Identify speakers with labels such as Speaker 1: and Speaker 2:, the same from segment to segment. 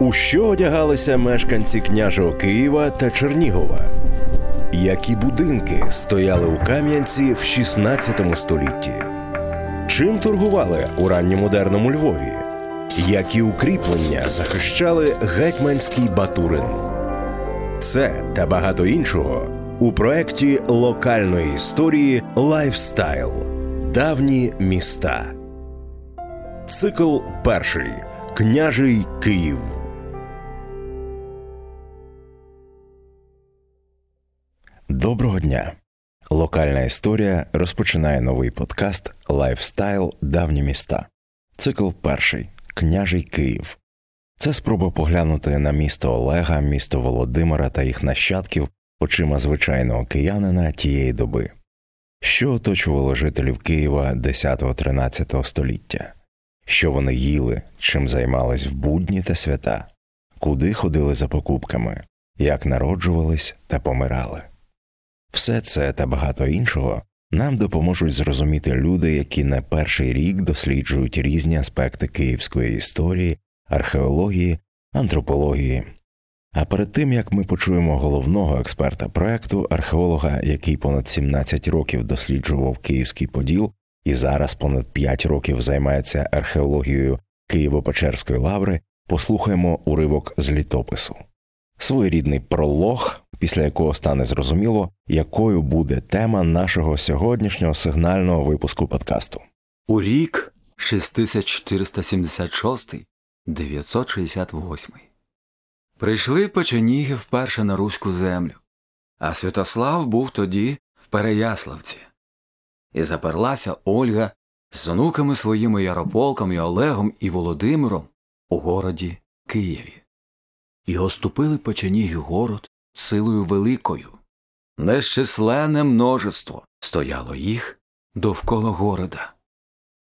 Speaker 1: У що одягалися мешканці княжого Києва та Чернігова? Які будинки стояли у Кам'янці в 16 столітті? Чим торгували у ранньомодерному Львові? Які укріплення захищали гетьманський Батурин? Це та багато іншого у проєкті локальної історії Lifestyle Давні міста. Цикл перший Княжий Київ. Доброго дня. Локальна історія розпочинає новий подкаст Lifestyle Давні міста. Цикл перший Княжий Київ. Це спроба поглянути на місто Олега, місто Володимира та їх нащадків очима звичайного киянина тієї доби, що оточувало жителів Києва 10-13 століття, що вони їли, чим займались в будні та свята, куди ходили за покупками, як народжувались та помирали. Все це та багато іншого нам допоможуть зрозуміти люди, які не перший рік досліджують різні аспекти київської історії, археології, антропології. А перед тим як ми почуємо головного експерта проекту, археолога, який понад 17 років досліджував Київський Поділ і зараз понад 5 років займається археологією Києво-Печерської лаври, послухаємо уривок з літопису. Своєрідний пролог, після якого стане зрозуміло, якою буде тема нашого сьогоднішнього сигнального випуску подкасту.
Speaker 2: У рік 6476 968 Прийшли печеніги вперше на руську землю, а Святослав був тоді в Переяславці. І заперлася Ольга з онуками своїми Ярополком і Олегом і Володимиром у городі Києві. І оступили печеніги город силою великою. Нещисленне множество стояло їх довкола города.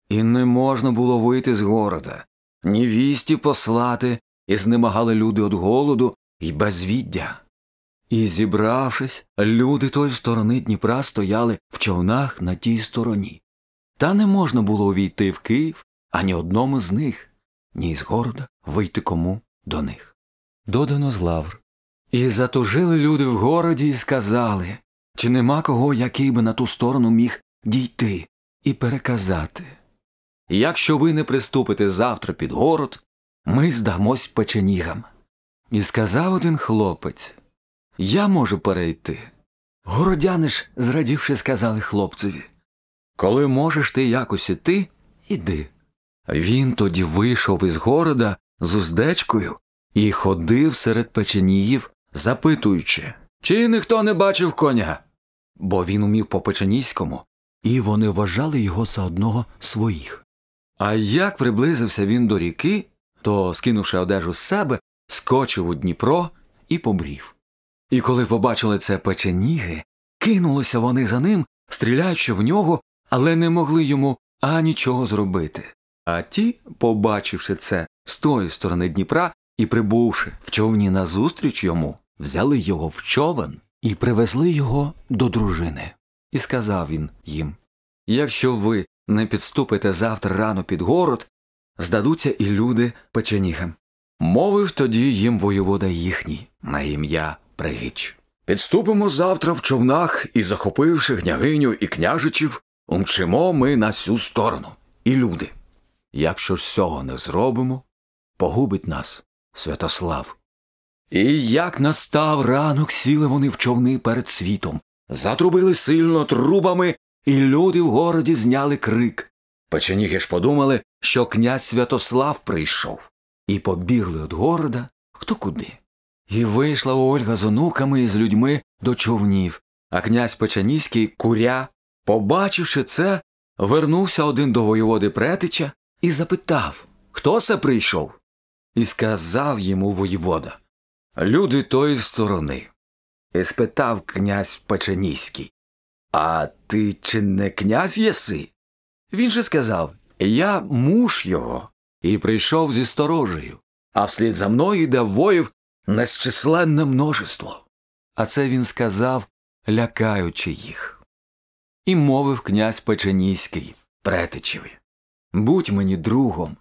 Speaker 2: І не можна було вийти з города, ні вісті послати, і знемагали люди від голоду й безвіддя. І, зібравшись, люди тої сторони Дніпра стояли в човнах на тій стороні. Та не можна було увійти в Київ ані одному з них, ні з города вийти кому до них. Додано з лавр. І затужили люди в городі і сказали, чи нема кого, який би на ту сторону міг дійти і переказати. Якщо ви не приступите завтра під город, ми здамось печенігам. І сказав один хлопець Я можу перейти. Городяни ж, зрадівши, сказали хлопцеві Коли можеш ти якось іти, іди. Він тоді вийшов із города з уздечкою і ходив серед печеніїв, запитуючи, чи ніхто не бачив коня. Бо він умів по печеніському, і вони вважали його за одного своїх. А як приблизився він до ріки, то, скинувши одежу з себе, скочив у Дніпро і побрів. І коли побачили це печеніги, кинулися вони за ним, стріляючи в нього, але не могли йому анічого зробити. А ті, побачивши це з тої сторони Дніпра і прибувши в човні назустріч йому, взяли його в човен і привезли його до дружини. І сказав він їм Якщо ви не підступите завтра рано під город, здадуться і люди печенігам. Мовив тоді їм воєвода їхній на ім'я Пригич. Підступимо завтра в човнах і, захопивши княгиню і княжичів, умчимо ми на сю сторону, і люди. Якщо ж цього не зробимо, погубить нас Святослав. І як настав ранок, сіли вони в човни перед світом, затрубили сильно трубами, і люди в городі зняли крик. Печеніги ж подумали, що князь Святослав прийшов, і побігли від города хто куди. І вийшла Ольга з онуками і з людьми до човнів, а князь Печеніський куря, побачивши це, вернувся один до воєводи Претича і запитав, хто це прийшов. І сказав йому воєвода Люди тої сторони. І спитав князь Печеніський А ти чи не князь єси? Він же сказав Я муж його, і прийшов зі сторожею, а вслід за мною йде воїв незчисленне множество. А це він сказав, лякаючи їх. І мовив князь Печеніський Претичеві Будь мені другом.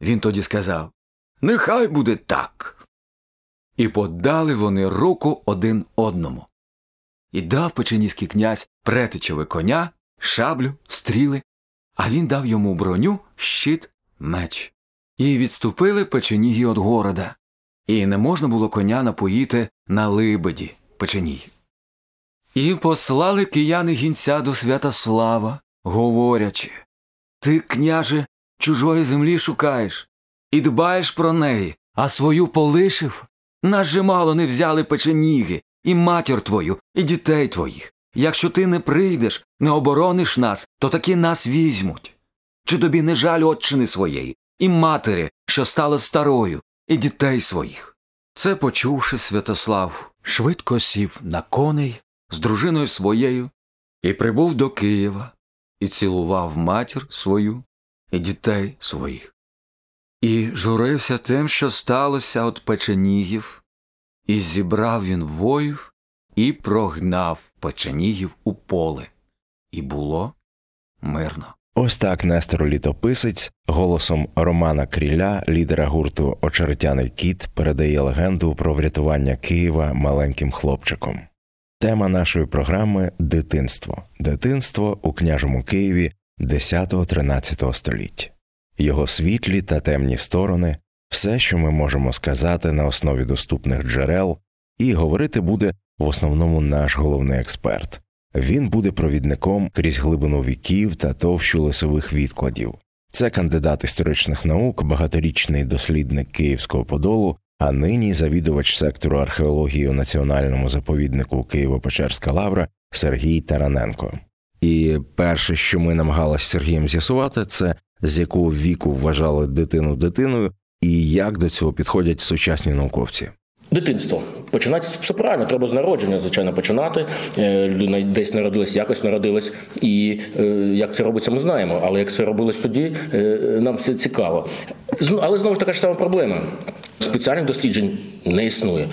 Speaker 2: Він тоді сказав Нехай буде так. І подали вони руку один одному. І дав печеніський князь претичове коня, шаблю, стріли, а він дав йому броню, щит, меч. І відступили печеніги від города, і не можна було коня напоїти на либеді печеній. І послали кияни гінця до Святослава, говорячи Ти, княже, чужої землі шукаєш і дбаєш про неї, а свою полишив? Нас же мало не взяли печеніги, і матір твою, і дітей твоїх. Якщо ти не прийдеш, не оборониш нас, то таки нас візьмуть. Чи тобі не жаль отчини своєї, і матері, що стала старою, і дітей своїх? Це почувши Святослав, швидко сів на коней з дружиною своєю і прибув до Києва, і цілував матір свою і дітей своїх. І журився тим, що сталося від печенігів, і зібрав він воїв і прогнав печенігів у поле, і було мирно.
Speaker 1: Ось так Нестор Літописець голосом Романа Кріля, лідера гурту Очеретяний кіт, передає легенду про врятування Києва маленьким хлопчиком. Тема нашої програми дитинство. Дитинство у княжому Києві 10-13 століття. Його світлі та темні сторони, все, що ми можемо сказати на основі доступних джерел, і говорити буде в основному наш головний експерт. Він буде провідником крізь глибину віків та товщу лисових відкладів. Це кандидат історичних наук, багаторічний дослідник Київського подолу, а нині завідувач сектору археології у національному заповіднику Києво-Печерська лавра Сергій Тараненко. І перше, що ми намагалися з Сергієм з'ясувати, це з якого віку вважали дитину дитиною, і як до цього підходять сучасні науковці.
Speaker 3: Дитинство починається все правильно. Треба з народження, звичайно, починати. Е, людина десь народилась, якось народилась, і е, як це робиться, ми знаємо. Але як це робилось тоді, е, нам це цікаво. Але знову ж така ж сама проблема. Спеціальних досліджень не існує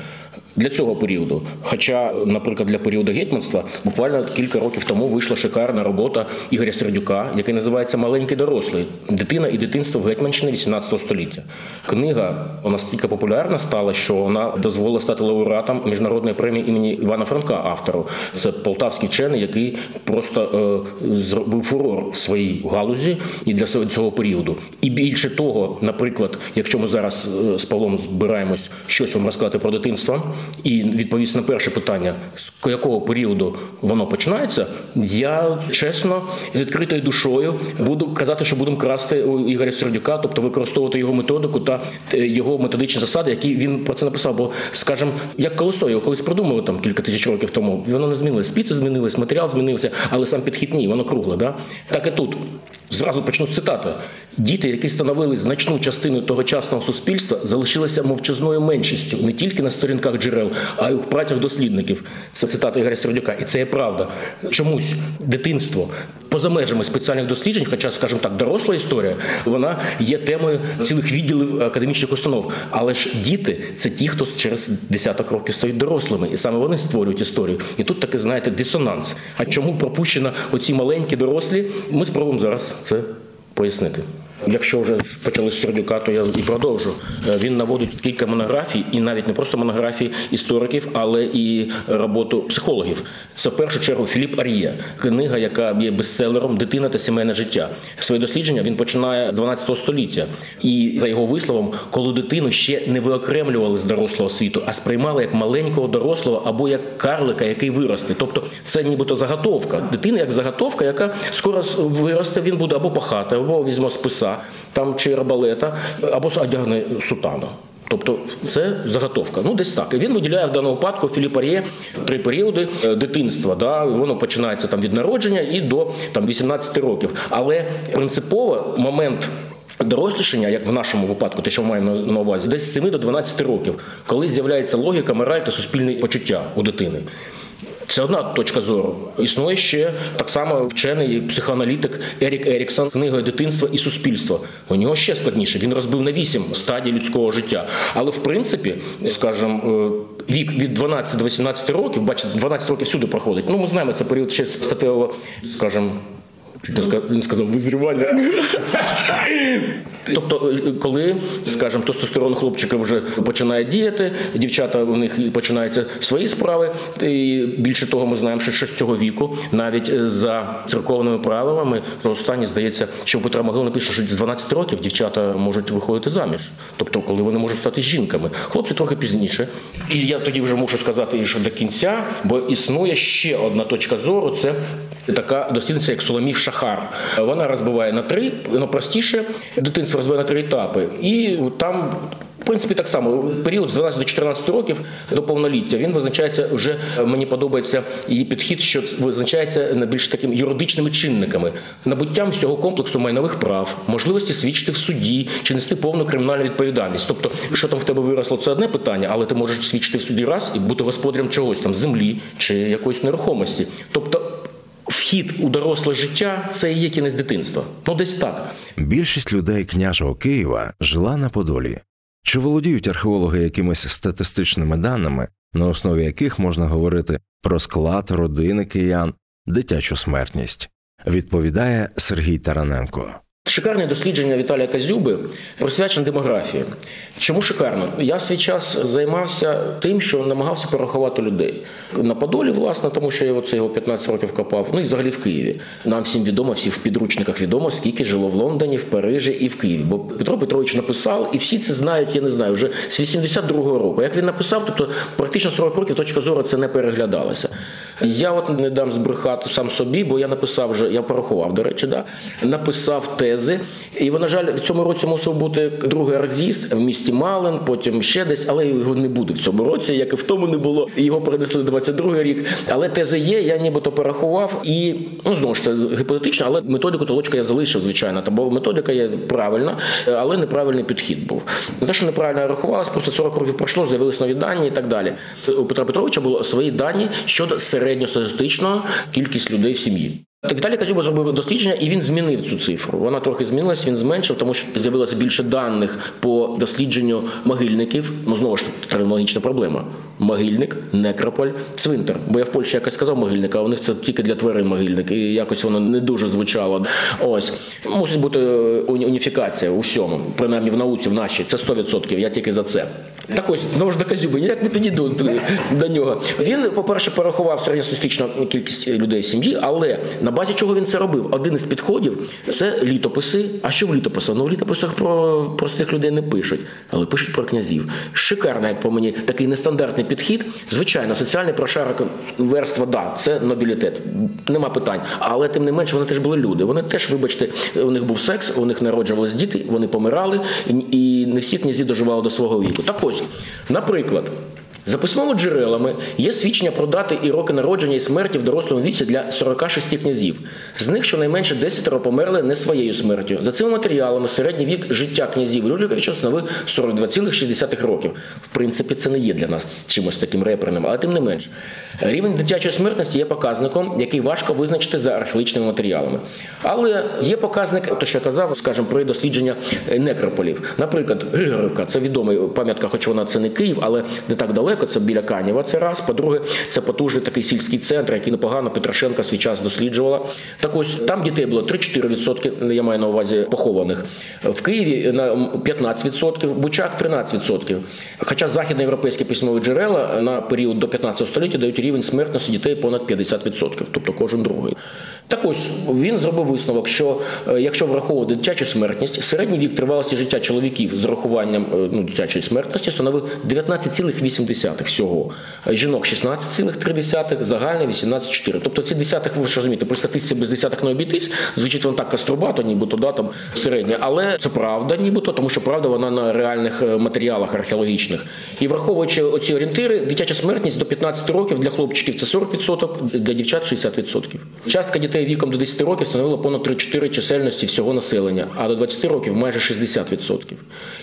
Speaker 3: для цього періоду. Хоча, наприклад, для періоду гетьманства буквально кілька років тому вийшла шикарна робота Ігоря Сердюка, яка називається Маленький дорослий дитина і дитинство в Гетьманщині 18 століття. Книга настільки популярна стала, що вона дозволила стати лауреатом міжнародної премії імені Івана Франка, автору. Це полтавський вчений, який просто е, зробив фурор в своїй галузі і для цього періоду. І більше того, наприклад, якщо ми зараз е, з Павлом збираємось щось вам розказати про дитинство і відповісти на перше питання, з якого періоду воно починається, я чесно з відкритою душою буду казати, що будемо красти у Ігоря Сердюка, тобто використовувати його методику та е, його методичні засади, які він про це написав. Бо, скажімо, як колесо його колись придумали там кілька тисяч років тому, воно не змінилось. Спіци змінились, матеріал змінився, але сам підхід ні, воно кругле. Да? Так і тут. Зразу почну з цитати. Діти, які становили значну частину тогочасного суспільства, залишилися мовчазною меншістю не тільки на сторінках джерел, а й у працях дослідників. Це цитата Ігоря Сердюка. І це є правда. Чомусь дитинство поза межами спеціальних досліджень, хоча, скажімо так, доросла історія, вона є темою цілих відділів академічних установ. Але ж діти це ті, хто через десяток років стоїть дорослими, і саме вони створюють історію. І тут таки знаєте дисонанс. А чому пропущено оці маленькі дорослі? Ми спробуємо зараз це пояснити. Якщо вже почали з Сердюка, то я і продовжу. Е, він наводить кілька монографій, і навіть не просто монографії істориків, але і роботу психологів. Це в першу чергу Філіп Ар'є, книга, яка є бестселером Дитина та сімейне життя. Своє дослідження він починає з 12 століття, і за його висловом, коли дитину ще не виокремлювали з дорослого світу, а сприймали як маленького дорослого або як карлика, який виросте. Тобто це нібито заготовка. Дитина як заготовка, яка скоро виросте, він буде або пахати, або візьме списа там чи рабалета, або одягне сутану. Тобто це заготовка. Ну, десь так. І Він виділяє в даному випадку Філіпар'є три періоди е, дитинства. Да? Воно починається там від народження і до там 18 років. Але принципово момент. Дорослішання, як в нашому випадку, те, що ми маємо на увазі, десь з 7 до 12 років, коли з'являється логіка, мораль та суспільне почуття у дитини. Це одна точка зору. Існує ще так само вчений психоаналітик Ерік Еріксон, книгою дитинства і суспільство. У нього ще складніше. Він розбив на вісім стадій людського життя. Але в принципі, скажімо, е, вік від 12 до 18 років, бачите, 12 років сюди проходить. Ну, ми знаємо, це період ще статевого, скажімо, Він сказав визрівання. Тобто, коли, скажімо, тестостерон хлопчика вже починає діяти, дівчата у них починаються свої справи. І більше того, ми знаємо, що ще з цього віку, навіть е, за церковними правилами, останні здається, що Петра Могила пише, що з 12 років дівчата можуть виходити заміж. Тобто, коли вони можуть стати жінками. Хлопці трохи пізніше. І я тоді вже мушу сказати, що до кінця, бо існує ще одна точка зору. Це така дослідниця, як Соломів Шахар. Вона розбиває на три, ну простіше, дитинство розбиває на три етапи. І там. В принципі, так само період з 12 до 14 років до повноліття він визначається вже. Мені подобається її підхід, що визначається більш таким юридичними чинниками, набуттям всього комплексу майнових прав, можливості свідчити в суді чи нести повну кримінальну відповідальність. Тобто, що там в тебе виросло, це одне питання, але ти можеш свідчити в суді раз і бути господарем чогось там землі чи якоїсь нерухомості. Тобто. Вхід у доросле життя це і є кінець дитинства. Ну десь так.
Speaker 1: Більшість людей княжого Києва жила на Подолі. Чи володіють археологи якимись статистичними даними, на основі яких можна говорити про склад родини киян, дитячу смертність? Відповідає Сергій Тараненко.
Speaker 3: Шикарне дослідження Віталія Казюби присвячене демографії. Чому шикарно? Я в свій час займався тим, що намагався порахувати людей на Подолі, власне, тому що я оце його 15 років копав. Ну і взагалі в Києві. Нам всім відомо, всі в підручниках відомо, скільки жило в Лондоні, в Парижі і в Києві. Бо Петро Петрович написав, і всі це знають, я не знаю, вже з 82-го року. Як він написав, тобто практично 40 років точка зору це не переглядалася. Я от не дам збрехати сам собі, бо я написав вже, я порахував, до речі, да, написав тези. І, на жаль, в цьому році мусив бути другий роз'їзд в місті Малин, потім ще десь, але його не буде в цьому році, як і в тому не було. Його перенесли 22 рік. Але тези є, я нібито порахував і ну знову ж це гіпотетично, але методику толочка я залишив, звичайно. Та бо методика є правильна, але неправильний підхід був. Не те, що неправильно рахувалось, просто 40 років пройшло, з'явились нові дані і так далі. У Петра Петровича було свої дані щодо середньостатистичного кількість людей в сім'ї. Віталій Казюба зробив дослідження, і він змінив цю цифру. Вона трохи змінилась, він зменшив, тому що з'явилося більше даних по дослідженню могильників. Ну знову ж термінологічна проблема. Могильник, некрополь, цвинтар. Бо я в Польщі якось сказав могильник, а у них це тільки для тварин могильник, і якось воно не дуже звучало. Ось мусить бути уніфікація у всьому, принаймні в науці, в нашій. Це 100%, Я тільки за це. Так ось знову ж до Казюби, ніяк не підійду до нього. Він, по-перше, порахував середньостатистичну кількість людей сім'ї, але на базі чого він це робив? Один із підходів це літописи. А що в літописах? Ну в літописах про простих людей не пишуть, але пишуть про князів. Шикарно, як по мені, такий нестандартний підхід. Звичайно, соціальний прошарок верства, да, це нобілітет, нема питань. Але тим не менше вони теж були люди. Вони теж, вибачте, у них був секс, у них народжувались діти, вони помирали, і не всі князі доживали до свого віку. Так ось, наприклад. За письмовими джерелами є свідчення про дати і роки народження і смерті в дорослому віці для 46 князів. З них щонайменше 10 померли не своєю смертю. За цими матеріалами середній вік життя князів Рюриковича становив 42,6 років. В принципі, це не є для нас чимось таким реперним, але тим не менш. Рівень дитячої смертності є показником, який важко визначити за археологічними матеріалами. Але є показник, то що я казав, скажімо, при дослідження некрополів. Наприклад, Григорівка це відома пам'ятка, хоч вона це не Київ, але не так далеко. Це біля Канєва. Це раз. По-друге, це потужний такий сільський центр, який непогано Петрашенка свій час досліджувала. Так ось там дітей було 3-4%, Я маю на увазі похованих в Києві на 15%, Бучак 13%. Хоча західноєвропейські письмові джерела на період до 15 століття дають рівень смертності дітей понад 50%, тобто кожен другий. Так ось він зробив висновок, що е, якщо враховувати дитячу смертність, середній вік тривалості життя чоловіків з урахуванням е, ну, дитячої смертності становив 19,8 всього. Жінок 16,3, загальне 18,4. Тобто ці десятих, ви ж розумієте, при статистиці без десятих не обійтись, звучить воно так каструбато, нібито да, там середнє, але це правда, нібито, тому що правда вона на реальних е, матеріалах археологічних. І враховуючи оці орієнтири, дитяча смертність до 15 років для хлопчиків це 40%, для дівчат 60%. Частка дітей віком до 10 років становила понад 3-4 чисельності всього населення, а до 20 років майже 60%.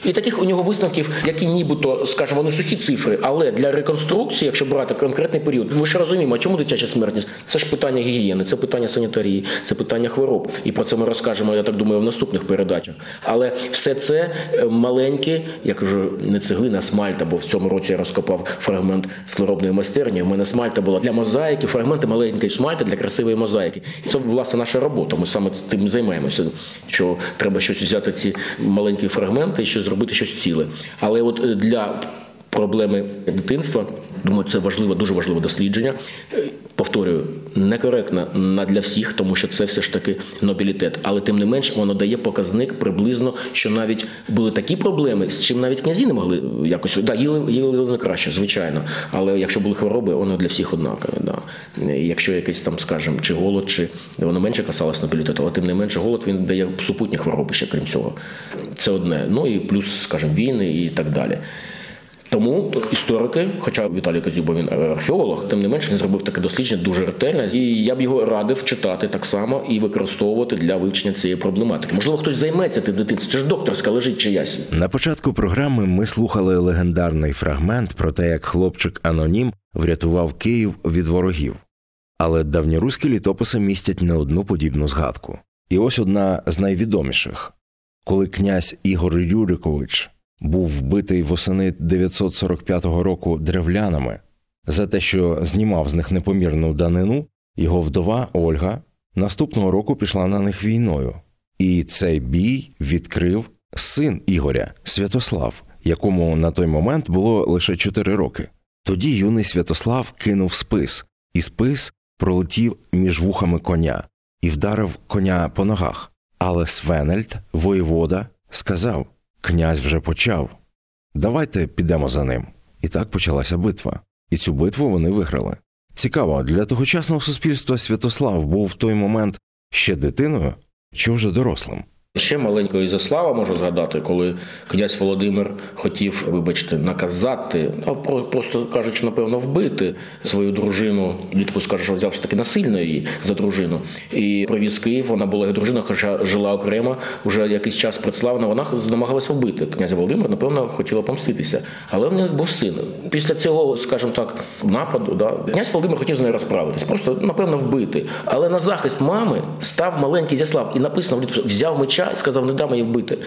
Speaker 3: І таких у нього висновків, які нібито, скажімо, вони сухі цифри, але для реконструкції, якщо брати конкретний період, ми ж розуміємо, а чому дитяча смертність? Це ж питання гігієни, це питання санітарії, це питання хвороб. І про це ми розкажемо, я так думаю, в наступних передачах. Але все це е, маленькі, як вже не цеглина, а смальта, бо в цьому році я розкопав фрагмент склеробної майстерні. У мене смальта була для мозаїки, фрагменти маленької смальти для красивої мозаїки. Це власне наша робота. Ми саме тим займаємося. Що треба щось взяти ці маленькі фрагменти і ще зробити щось ціле. Але от е, для проблеми дитинства. Думаю, це важливе, дуже важливе дослідження. Повторюю, некоректно на для всіх, тому що це все ж таки нобілітет. Але тим не менш воно дає показник приблизно, що навіть були такі проблеми, з чим навіть князі не могли якось да, їли, їли не краще, звичайно. Але якщо були хвороби, воно для всіх однакове. Да. Якщо якийсь там, скажімо, чи голод, чи воно менше касалось нобілітету, але тим не менше голод він дає супутні хвороби ще крім цього. Це одне. Ну і плюс, скажімо, війни і так далі. Тому історики, хоча Віталій Козюб, бо він археолог, тим не менше він зробив таке дослідження дуже ретельне, і я б його радив читати так само і використовувати для вивчення цієї проблематики. Можливо, хтось займеться тим дитинством. Це ж докторська лежить чиясь.
Speaker 1: На початку програми ми слухали легендарний фрагмент про те, як хлопчик Анонім врятував Київ від ворогів. Але давньоруські літописи містять не одну подібну згадку. І ось одна з найвідоміших коли князь Ігор Юрикович був вбитий восени 945 року древлянами за те, що знімав з них непомірну данину, його вдова Ольга наступного року пішла на них війною, і цей бій відкрив син Ігоря Святослав, якому на той момент було лише 4 роки. Тоді юний Святослав кинув спис, і спис пролетів між вухами коня і вдарив коня по ногах. Але Свенельд, воєвода, сказав Князь вже почав. Давайте підемо за ним. І так почалася битва. І цю битву вони виграли. Цікаво, для тогочасного суспільства Святослав був в той момент ще дитиною чи вже дорослим.
Speaker 3: Ще маленького Ізяслава можу згадати, коли князь Володимир хотів, вибачте, наказати, а просто кажучи, напевно, вбити свою дружину. Літку скаже, що взяв таки насильно її за дружину. І привіз Київ, вона була його дружина, хоча жила окремо, вже якийсь час представлена. Вона намагалася вбити. Князя Володимир, напевно, хотіла помститися. Але в них був син. Після цього, скажімо так, нападу, да, князь Володимир хотів з нею розправитись, просто напевно вбити. Але на захист мами став маленький Ізяслав і написано взяв меча сказав, не дам її вбити.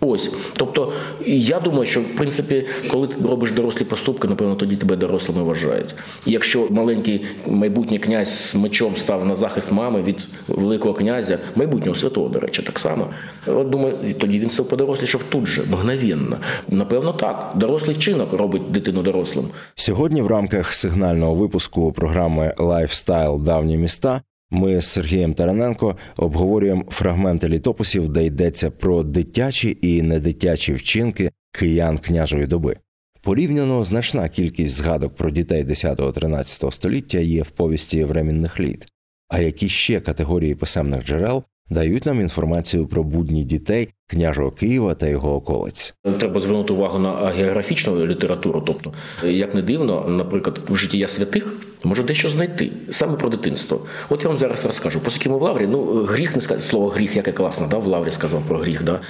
Speaker 3: Ось, тобто, я думаю, що в принципі, коли ти робиш дорослі поступки, напевно, тоді тебе дорослими вважають. Якщо маленький майбутній князь з мечом став на захист мами від великого князя, майбутнього святого, до речі, так само. От думаю, тоді він все подорослішав тут же, мгновенно. Напевно, так. Дорослий вчинок робить дитину дорослим.
Speaker 1: Сьогодні, в рамках сигнального випуску програми Lifestyle Давні міста ми з Сергієм Тараненко обговорюємо фрагменти літописів, де йдеться про дитячі і недитячі вчинки киян княжої доби. Порівняно значна кількість згадок про дітей 10-13 століття є в повісті времінних літ. А які ще категорії писемних джерел дають нам інформацію про будні дітей княжого Києва та його околиць.
Speaker 3: Треба звернути увагу на географічну літературу. Тобто, як не дивно, наприклад, в життя святих може дещо знайти саме про дитинство. От я вам зараз розкажу. По в Лаврі, ну гріх не сказати слово гріх, яке класно, да, в Лаврі сказав про гріх. Да?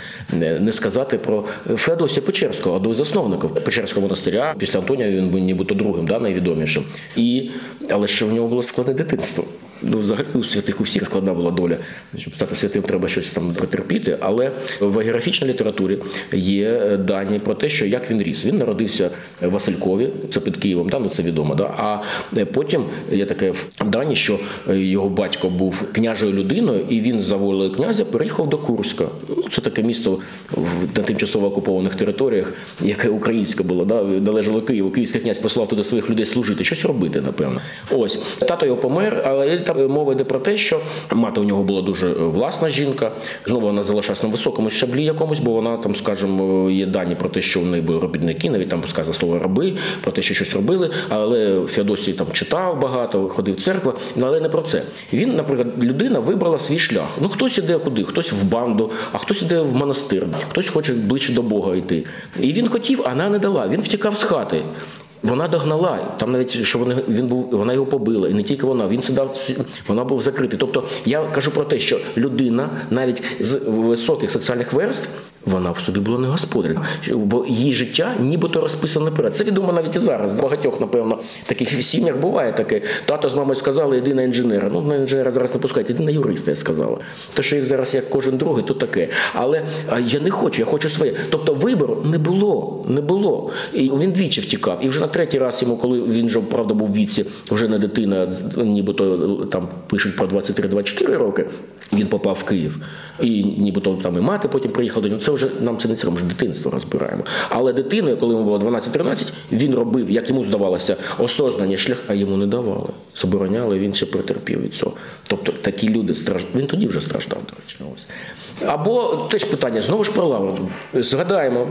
Speaker 3: Не сказати про Феодосія Печерського, одного з засновників Печерського монастиря. Після Антонія він був нібито другим, да, найвідомішим. І але ще в нього було складне дитинство. Ну, взагалі у святих у всіх складна була доля. Щоб стати святим, треба щось там потерпіти. Але в географічній літературі є дані про те, що як він ріс. Він народився в Василькові, це під Києвом, да, ну це відомо. Да? А потім є таке дані, що його батько був княжою людиною, і він за волею князя переїхав до Курська. Ну, Це таке місто на тимчасово окупованих територіях, яке українське було, да, належало Києву. Київський князь послав туди своїх людей служити, щось робити, напевно. Ось тато його помер, але там мова йде про те, що мати у нього була дуже власна жінка. Знову вона залишалась на високому щаблі якомусь, бо вона там, скажімо, є дані про те, що в неї були робітники, навіть там сказано слово раби, про те, що щось робили. Але Феодосій там читав багато, ходив в церкву, але не про це. Він, наприклад, людина вибрала свій шлях. Ну хтось іде куди, хтось в банду, а хтось іде в монастир, хтось хоче ближче до Бога йти. І він хотів, а вона не дала. Він втікав з хати. Вона догнала там, навіть що вони він був, вона його побила, і не тільки вона. Він сідав, вона був закритий. Тобто я кажу про те, що людина навіть з високих соціальних верств вона в собі була не господарем, бо її життя нібито розписано наперед. Це відомо навіть і зараз. В багатьох, напевно, таких сім'ях буває таке. Тато з мамою сказали, йди на інженера. Ну, на інженера зараз не пускайте, йди на юриста, я сказала. Те, що їх зараз як кожен другий, то таке. Але я не хочу, я хочу своє. Тобто вибору не було, не було. І він двічі втікав. І вже на третій раз йому, коли він вже правда був в віці, вже не дитина, нібито там пишуть про 23-24 роки. Він попав в Київ, і нібито там і мати потім приїхала до нього. Це вже нам це не цікаво, ми ж дитинство розбираємо. Але дитиною, коли йому було 12-13, він робив, як йому здавалося, осознані шлях, а йому не давали. Забороняли, він ще претерпів від цього. Тобто такі люди страждали. Він тоді вже страждав, до речі. Ось. Або теж питання, знову ж про Лавру. Згадаємо.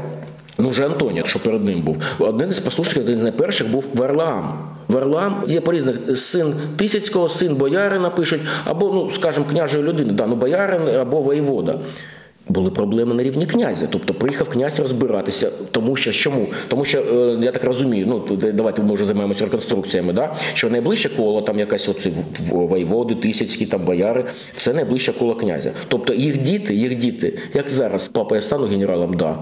Speaker 3: Ну, вже Антонія, що перед ним був. Один із послушників, один з найперших був Варлаам. Варлаам є по різних син Тисяцького, син боярина пишуть, або, ну, скажімо, княжої людини, да, ну, боярин або воєвода. Були проблеми на рівні князя, тобто приїхав князь розбиратися, тому що чому? Тому що е, я так розумію, ну давайте ми вже займаємося реконструкціями. Да? Що найближче коло, там якась оці воєводи, тисяцькі там бояри, це найближче коло князя. Тобто їх діти, їх діти, як зараз папа я стану генералом, да.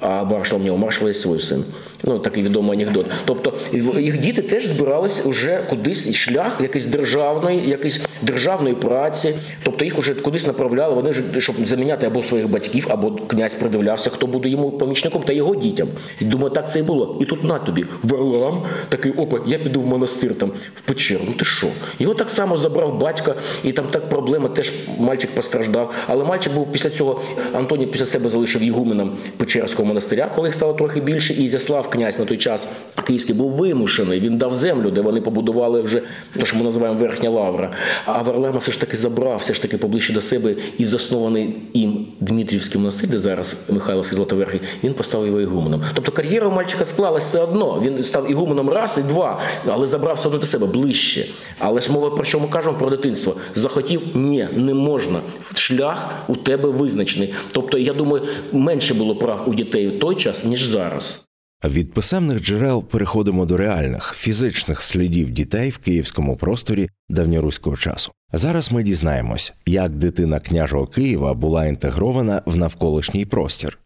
Speaker 3: А маршал у нього есть свой сын. Ну такий відомий анекдот. Тобто їх діти теж збирались уже кудись шлях, якийсь державної, якийсь державної праці. Тобто їх уже кудись направляли. Вони ж щоб заміняти або своїх батьків, або князь придивлявся, хто буде йому помічником та його дітям. І думаю, так це і було. І тут на тобі Варлам такий опа, я піду в монастир там в печеру. Ну ти що? Його так само забрав батька, і там так проблема. Теж мальчик постраждав. Але мальчик був після цього Антоній після себе залишив ігуменом Печерського монастиря, коли їх стало трохи більше. І Князь на той час київський був вимушений. Він дав землю, де вони побудували вже те, що ми називаємо верхня лавра. А Варлема все ж таки забрав, все ж таки поближче до себе і заснований їм Дмитрівський монастир, де зараз Михайловський Златоверхий, він поставив його ігуменом. Тобто кар'єра у мальчика склалася все одно. Він став ігуменом раз і два, але забрав все одно до себе ближче. Але ж мова про що ми кажемо про дитинство? Захотів? Ні, не можна. Шлях у тебе визначений. Тобто, я думаю, менше було прав у дітей в той час, ніж зараз.
Speaker 1: Від писемних джерел переходимо до реальних фізичних слідів дітей в київському просторі давньоруського часу. Зараз ми дізнаємось, як дитина княжого Києва була інтегрована в навколишній простір.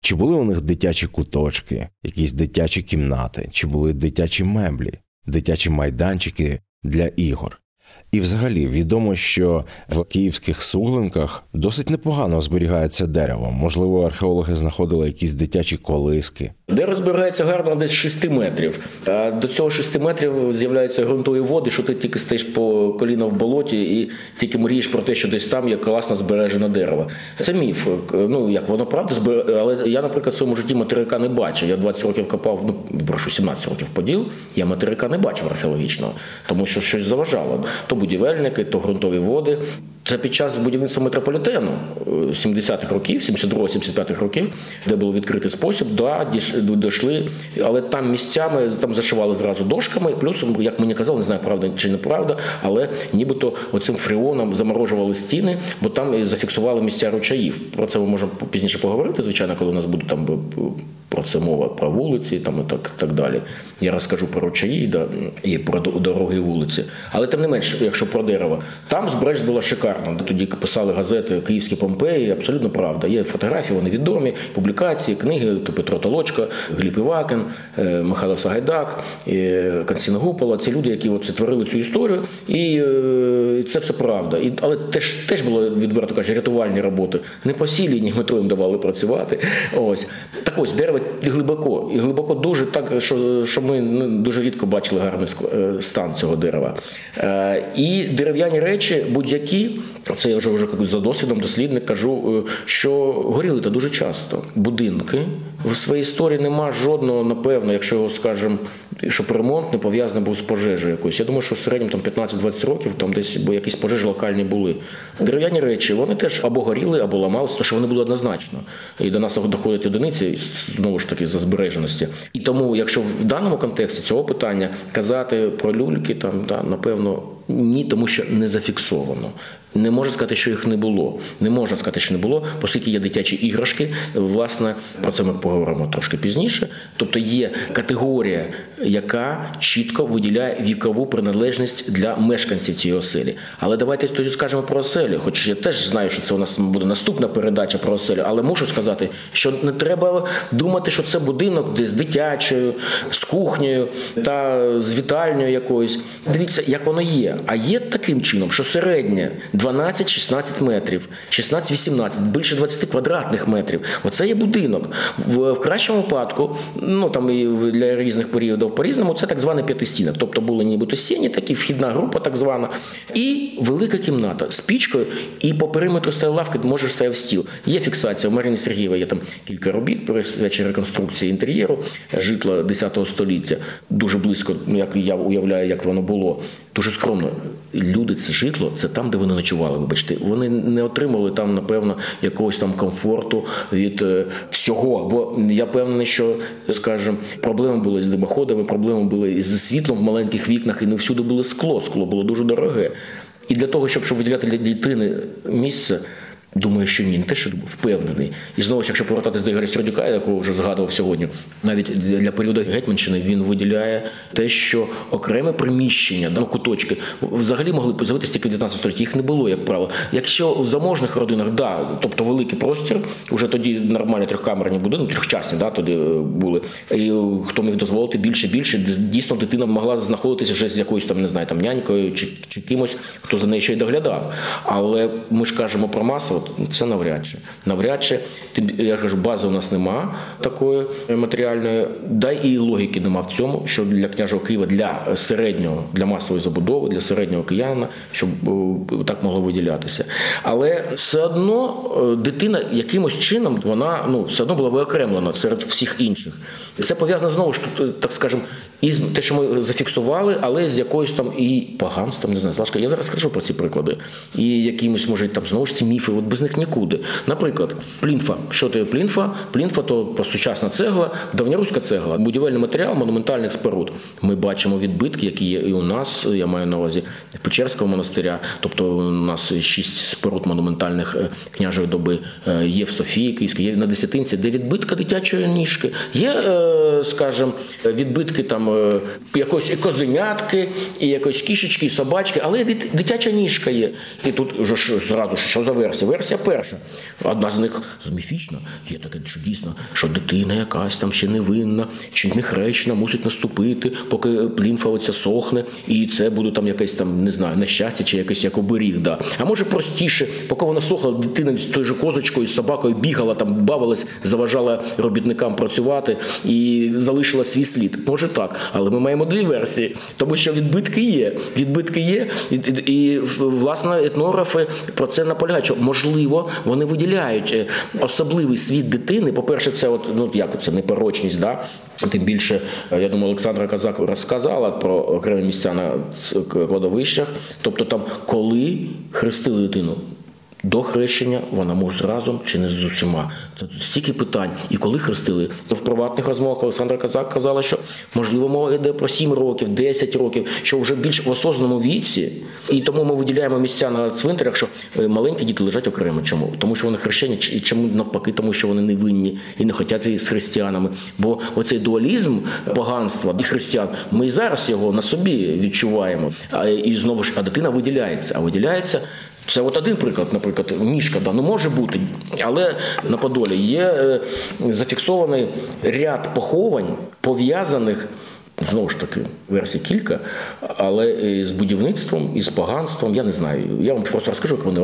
Speaker 1: Чи були у них дитячі куточки, якісь дитячі кімнати, чи були дитячі меблі, дитячі майданчики для ігор. І, взагалі, відомо, що в київських суглинках досить непогано зберігається дерево. Можливо, археологи знаходили якісь дитячі колиски.
Speaker 3: Дерево зберігається гарно десь 6 метрів. А до цього 6 метрів з'являються ґрунтові води, що ти тільки стоїш по коліна в болоті і тільки мрієш про те, що десь там є класно збережене дерево. Це міф. Ну як воно правда збереже, але я, наприклад, в своєму житті материка не бачив. Я 20 років копав, ну прошу 17 років поділ. Я материка не бачив археологічного, тому що щось заважало то будівельники, то ґрунтові води. Це під час будівництва метрополітену 70-х е, років, 72-75-х років, де був відкритий спосіб, да, дійшли, але там місцями там зашивали зразу дошками, плюс, як мені казали, не знаю, правда чи неправда, але нібито оцим фреоном заморожували стіни, бо там зафіксували місця ручаїв. Про це ми можемо пізніше поговорити, звичайно, коли у нас буде там про це мова про вулиці там і так так далі. Я розкажу про ручаї да, і про дороги вулиці. Але тим не менш, якщо про дерево, там збереж була шикарна. Тоді писали газети Київські Помпеї, абсолютно правда. Є фотографії, вони відомі, публікації, книги то Петро Толочка, Гліб Івакин, е, Михайло Сагайдак, Константин Гупола. Це люди, які оце творили цю історію, і е, це все правда. І, Але теж теж було відверто кажучи, рятувальні роботи. Не по сілі, ні метро їм давали працювати. Ось так ось дерево глибоко, і глибоко дуже так, що що ми ну, дуже рідко бачили гарний е, стан цього дерева. Е, і дерев'яні речі, будь-які, це я вже вже за досвідом дослідник кажу, е, що горіли то дуже часто. Будинки в своїй історії нема жодного, напевно, якщо скажемо, щоб ремонт не пов'язаний був з пожежею якоюсь. Я думаю, що в середньому там 15-20 років там десь бо якісь пожежі локальні були. Дерев'яні речі вони теж або горіли, або ламалися, тому що вони були однозначно. І до нас доходять одиниці знову ж таки за збереженості. І тому, якщо в даному контексті цього питання казати про люльки, там да, напевно ні, тому що не зафіксовано. Не можна сказати, що їх не було. Не можна сказати, що не було, оскільки є дитячі іграшки. Власне, про це ми поговоримо трошки пізніше. Тобто є категорія яка чітко виділяє вікову приналежність для мешканців цієї оселі. Але давайте тоді скажемо про оселю. Хоч я теж знаю, що це у нас буде наступна передача про оселю, але мушу сказати, що не треба думати, що це будинок десь дитячою, з кухнею та з вітальнею якоюсь. Дивіться, як воно є. А є таким чином, що середнє 12-16 метрів, 16-18, більше 20 квадратних метрів. Оце є будинок. В, в кращому випадку, ну там і для різних періодів по-різному, це так званий п'ятистінок. Тобто були нібито стіні, такі вхідна група, так звана, і велика кімната з пічкою, і по периметру стояла лавка, може стояв стіл. Є фіксація. У Марини Сергієва є там кілька робіт, присвячені реконструкції інтер'єру житла 10 століття. Дуже близько, ну, як я уявляю, як воно було. Дуже скромно. Люди це житло, це там, де вони ночували. Вибачте, вони не отримали там, напевно, якогось там комфорту від е, всього. Бо я певний, що скажімо, проблеми були з димоходами, проблеми були з світлом в маленьких вікнах, і не всюди було скло. Скло було дуже дороге. І для того, щоб щоб виділяти для дітини місце. Думаю, що ні, не те, що впевнений. І знову ж, якщо повертатись до Ігоря Сердюка, якого вже згадував сьогодні, навіть для періоду Гетьманщини він виділяє те, що окреме приміщення, ну, куточки взагалі могли з'явитися тільки в 19 столітті. Їх не було, як правило. Якщо в заможних родинах, да, тобто великий простір, вже тоді нормальні трьохкамерні будинки, трьохчасні, да, тоді були. І хто міг дозволити більше, більше, дійсно дитина могла знаходитися вже з якоюсь там, не знаю, там нянькою чи, чи кимось, хто за нею ще й доглядав. Але ми ж кажемо про масово це навряд чи. Навряд чи, я кажу, бази у нас нема такої матеріальної, да і логіки нема в цьому, що для княжого Києва, для середнього, для масової забудови, для середнього кияна, щоб е, так могло виділятися. Але все одно е, дитина якимось чином вона ну все одно була виокремлена серед всіх інших. Це пов'язано знову ж так скажемо, і те, що ми зафіксували, але з якоюсь там і поганством, не знаю, Слашка, я зараз скажу про ці приклади. І якимось, може, там знову ж ці міфи, от без них нікуди. Наприклад, плінфа. Що таке плінфа? Плінфа то сучасна цегла, давньоруська цегла, будівельний матеріал монументальних споруд. Ми бачимо відбитки, які є і у нас, я маю на увазі Печерського монастиря. Тобто у нас шість споруд монументальних е, княжої доби е, є в Софії, Київській, є на Десятинці, де відбитка дитячої ніжки. Є, е, скажімо, відбитки там якоїсь і козенятки, і якоїсь кішечки, і собачки, але дитяча ніжка є. І тут ж зразу що за версія? Версія перша. Одна з них міфічна, є таке, що дійсно, що дитина якась там ще невинна, чи не хречна, мусить наступити, поки плінфа сохне, і це буде там якесь там, не знаю, нещастя чи якесь як оберіг. Да. А може простіше, поки вона сохла, дитина з тою же козочкою, з собакою бігала, там бавилась, заважала робітникам працювати і залишила свій слід. Може так. Але ми маємо дві версії, тому що відбитки є. Відбитки є, і, і власне етнографи про це наполягають. що Можливо, вони виділяють е, особливий світ дитини. По-перше, це от ну як це непорочність, да. Тим більше, е, я думаю, Олександра Казак розказала про окремі місця на кладовищах, тобто там, коли хрестили дитину. До хрещення вона може разом чи не з усіма. Це стільки питань. І коли хрестили, то в приватних розмовах Олександра Казак казала, що можливо мова йде про 7 років, 10 років, що вже більш в осознаному віці. І тому ми виділяємо місця на цвинтарях, що е, маленькі діти лежать окремо. Чому? Тому що вони хрещені, і чому навпаки, тому що вони не винні і не хочуть з християнами. Бо оцей дуалізм поганства і християн, ми і зараз його на собі відчуваємо. І знову ж а дитина виділяється, а виділяється. Це от один приклад, наприклад, мішка, да, ну може бути, але на Подолі є е, зафіксований ряд поховань пов'язаних Знову ж таки, версій кілька, але з будівництвом і з поганством я не знаю. Я вам просто розкажу, як вони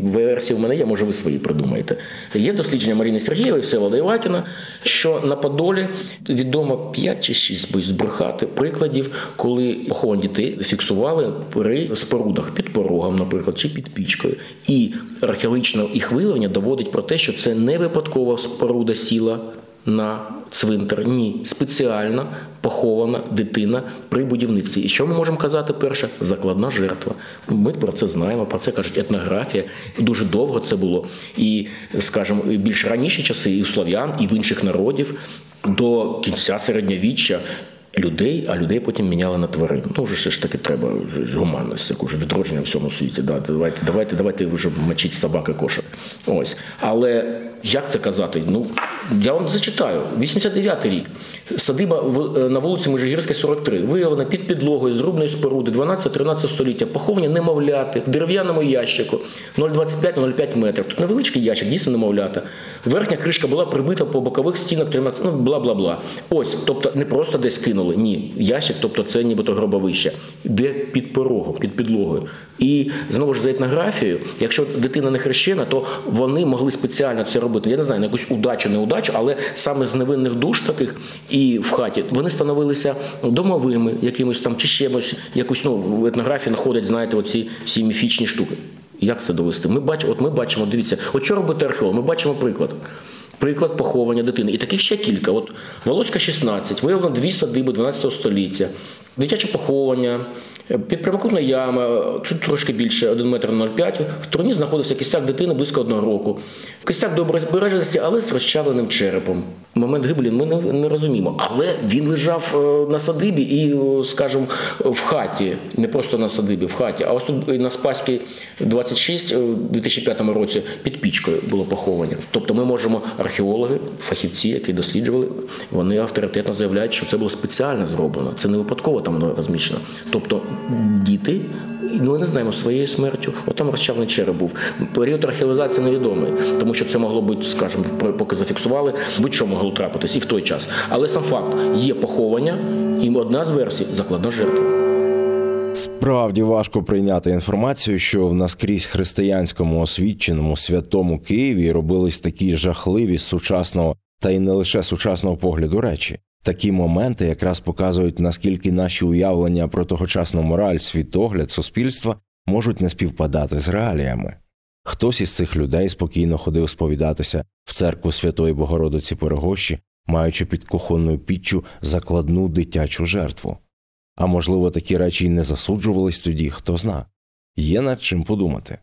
Speaker 3: версії в мене є, може ви свої придумаєте. Є дослідження Маріни Сергієвої, Всеволода Івакіна, що на Подолі відомо 5 чи 6 боюсь збрехати прикладів, коли поховані дітей фіксували при спорудах під порогом, наприклад, чи під пічкою. І археологічне їх виявлення доводить про те, що це не випадкова споруда сіла на цвинтар. Ні, спеціальна похована дитина при будівництві. І що ми можемо казати? Перше закладна жертва. Ми про це знаємо, про це кажуть етнографія. Дуже довго це було. І, скажімо, більш раніші часи і у слов'ян, і в інших народів до кінця середньовіччя людей, а людей потім міняли на тварин. Ну вже ж таки треба гуманність, яку вже відродження в всьому світі. Да, Давайте, давайте, давайте вже мочіть собаки кошок. Ось. Але як це казати? Ну Я вам зачитаю. 89-й рік. Садиба в- на вулиці Межигірська, 43. Виявлена під підлогою зрубної споруди 12-13 століття. Поховані немовляти в дерев'яному ящику 0,25-0,5 метрів. Тут невеличкий ящик, дійсно немовлята. Верхня кришка була прибита по бокових стінах 13, ну бла-бла-бла. Ось, тобто не просто десь кинули. Ні, ящик, тобто це нібито гробовище. Де під порогом, під підлогою. І знову ж за етнографією, якщо дитина не хрещена, то вони могли спеціально це робити. Я не знаю, на якусь удачу, неудачу, але саме з невинних душ таких і в хаті вони становилися домовими, якимось там чи чимось, якусь ну в етнографії знаходять, знаєте, оці всі міфічні штуки. Як це довести? Ми бачимо, от ми бачимо, дивіться, от що робити археолог? Ми бачимо приклад. Приклад поховання дитини. І таких ще кілька. От Волоська 16, виявлено дві садиби 12 століття, дитяче поховання, під прямокутна яма, чуть трошки більше, 1 метр 0,5. В труні знаходився кістяк дитини близько одного року. Кістяк доброї збереженості, але з розчавленим черепом. Момент гибелі ми не, не розуміємо. Але він лежав е, на садибі і, е, скажімо, в хаті, не просто на садибі, в хаті. А ось тут на Спаській 26 е, у 2005 році під пічкою було поховання. Тобто ми можемо, археологи, фахівці, які досліджували, вони авторитетно заявляють, що це було спеціально зроблено. Це не випадково там воно розміщено. Тобто діти. Ну, ми не знаємо своєю смертю. От там розчавлений череп був. Період археолізації невідомий, тому що це могло бути, скажімо, поки зафіксували, будь-що могло трапитись і в той час. Але сам факт є поховання, і одна з версій закладна жертва.
Speaker 1: Справді важко прийняти інформацію, що в наскрізь християнському освіченому святому Києві робились такі жахливі сучасного та й не лише сучасного погляду речі. Такі моменти якраз показують, наскільки наші уявлення про тогочасну мораль, світогляд суспільства можуть не співпадати з реаліями. Хтось із цих людей спокійно ходив сповідатися в церкву Святої Богородиці Перегощі, маючи під кухонною піччю закладну дитячу жертву. А можливо, такі речі й не засуджувались тоді, хто зна. Є над чим подумати.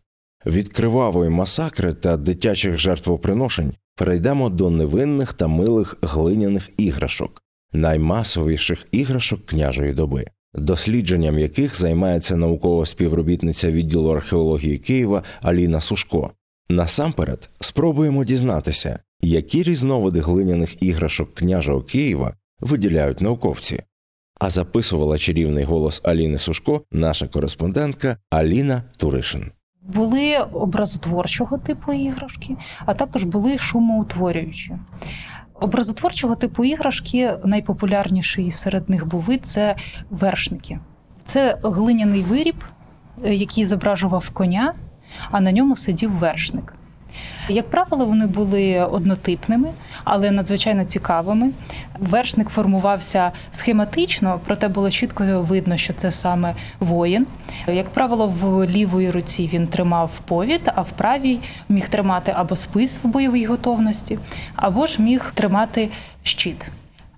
Speaker 1: Від кривавої масакри та дитячих жертвоприношень перейдемо до невинних та милих глиняних іграшок, наймасовіших іграшок княжої доби, дослідженням яких займається наукова співробітниця відділу археології Києва Аліна Сушко. Насамперед спробуємо дізнатися, які різновиди глиняних іграшок княжого Києва виділяють науковці. А записувала чарівний голос Аліни Сушко, наша кореспондентка Аліна Туришин.
Speaker 4: Були образотворчого типу іграшки, а також були шумоутворюючі. Образотворчого типу іграшки найпопулярніший серед них був вид це вершники. Це глиняний виріб, е, який зображував коня, а на ньому сидів вершник. Як правило, вони були однотипними, але надзвичайно цікавими. Вершник формувався схематично, проте було чітко видно, що це саме воїн. Як правило, в лівої руці він тримав повід, а в правій міг тримати або спис в бойовій готовності, або ж міг тримати щит.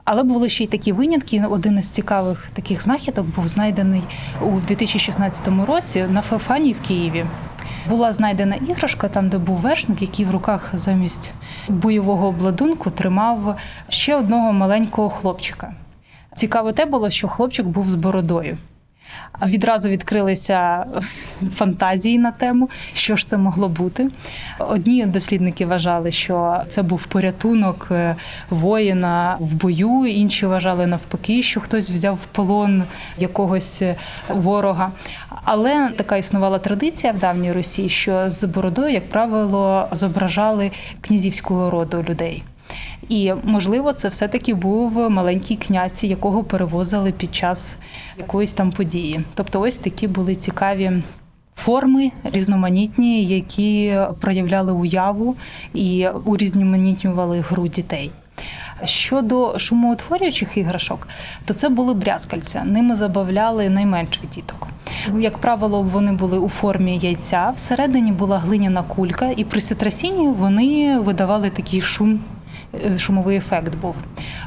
Speaker 4: Але були ще й такі винятки. Один із цікавих таких знахідок був знайдений у 2016 році на Феофанії в Києві. Була знайдена іграшка, там, де був вершник, який в руках замість бойового обладунку тримав ще одного маленького хлопчика. Цікаво те було, що хлопчик був з бородою. Відразу відкрилися фантазії на тему, що ж це могло бути. Одні дослідники вважали, що це був порятунок е, воїна в бою, інші вважали навпаки, що хтось взяв в полон якогось е, ворога. Але така існувала традиція в давній Русі, що з бородою, як правило, зображали князівського роду людей. І можливо, це все-таки був маленький князь, якого перевозили під час якоїсь там події. Тобто, ось такі були цікаві форми різноманітні, які проявляли уяву і урізноманітнювали гру дітей. Щодо шумоутворюючих іграшок, то це були брязкальця. Ними забавляли найменших діток. Як правило, вони були у формі яйця. Всередині була глиняна кулька, і при ситрасінні вони видавали такий шум шумовий ефект був.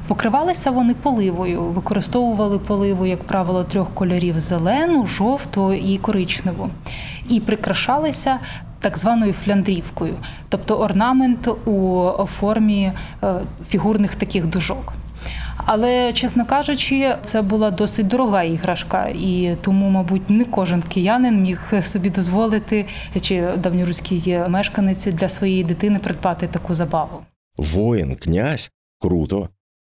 Speaker 4: Покривалися вони поливою, використовували поливу, як правило, трьох кольорів: зелену, жовту і коричневу. І прикрашалися так званою фляндрівкою, тобто орнамент у формі е, фігурних таких дужок. Але, чесно кажучи, це була досить дорога іграшка, і тому, мабуть, не кожен киянин міг собі дозволити чи давньоруський мешканець для своєї дитини придбати таку забаву.
Speaker 1: Воїн, князь круто.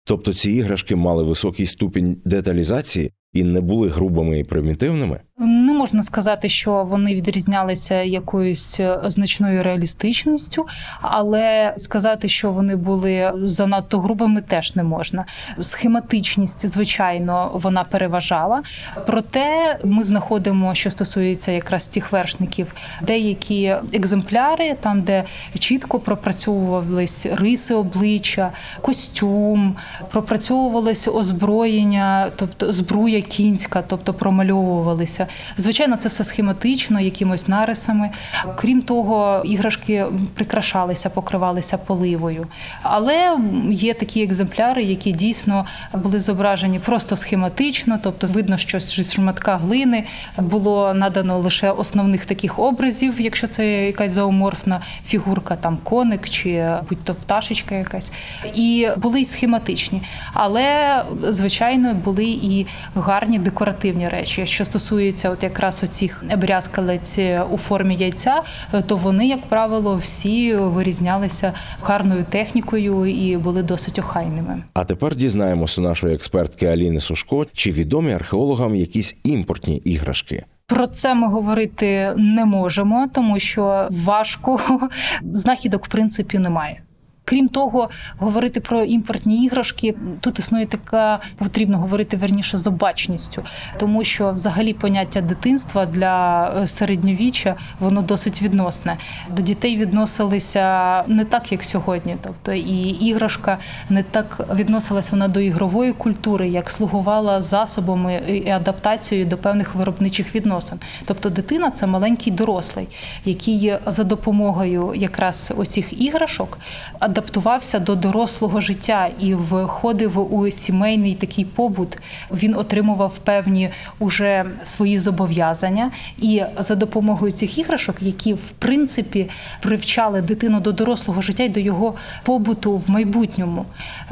Speaker 1: Тобто ці іграшки мали високий ступінь деталізації і не були грубими і примітивними.
Speaker 4: Не можна сказати, що вони відрізнялися якоюсь е, значною реалістичністю, але сказати, що вони були занадто грубими, теж не можна. Схематичність, звичайно, вона переважала. Проте ми знаходимо, що стосується якраз цих вершників, деякі екземпляри, там де чітко пропрацьовувались риси обличчя, костюм, пропрацьовувалось озброєння, тобто збруя кінська, тобто промальовувалися. Звичайно, це все схематично, якимось нарисами. Крім того, іграшки прикрашалися, покривалися поливою. Але є такі екземпляри, які дійсно були зображені просто схематично, тобто видно, що з шматка глини було надано лише основних таких образів, якщо це якась зооморфна фігурка, там коник чи будь-то пташечка якась. І були й схематичні. Але, звичайно, були і гарні декоративні речі. Що стосується от якраз оцих брязкалець у формі яйця, то вони, як правило, всі вирізнялися гарною технікою і були досить охайними.
Speaker 1: А тепер дізнаємося нашої експертки Аліни Сушко, чи відомі археологам якісь імпортні іграшки.
Speaker 4: Про це ми говорити не можемо, тому що важко знахідок в принципі немає. Крім того, говорити про імпортні іграшки тут існує така потрібно говорити верніше з обачністю, тому що взагалі поняття дитинства для е, середньовіччя воно досить відносне. До дітей відносилися не так, як сьогодні. Тобто і іграшка не так відносилася вона до ігрової культури, як слугувала засобами і адаптацією до певних виробничих відносин. Тобто, дитина це маленький дорослий, який за допомогою якраз оцих іграшок адаптувався до дорослого життя і входив у сімейний такий побут. Він отримував певні уже свої зобов'язання, і за допомогою цих іграшок, які в принципі привчали дитину до дорослого життя і до його побуту в майбутньому.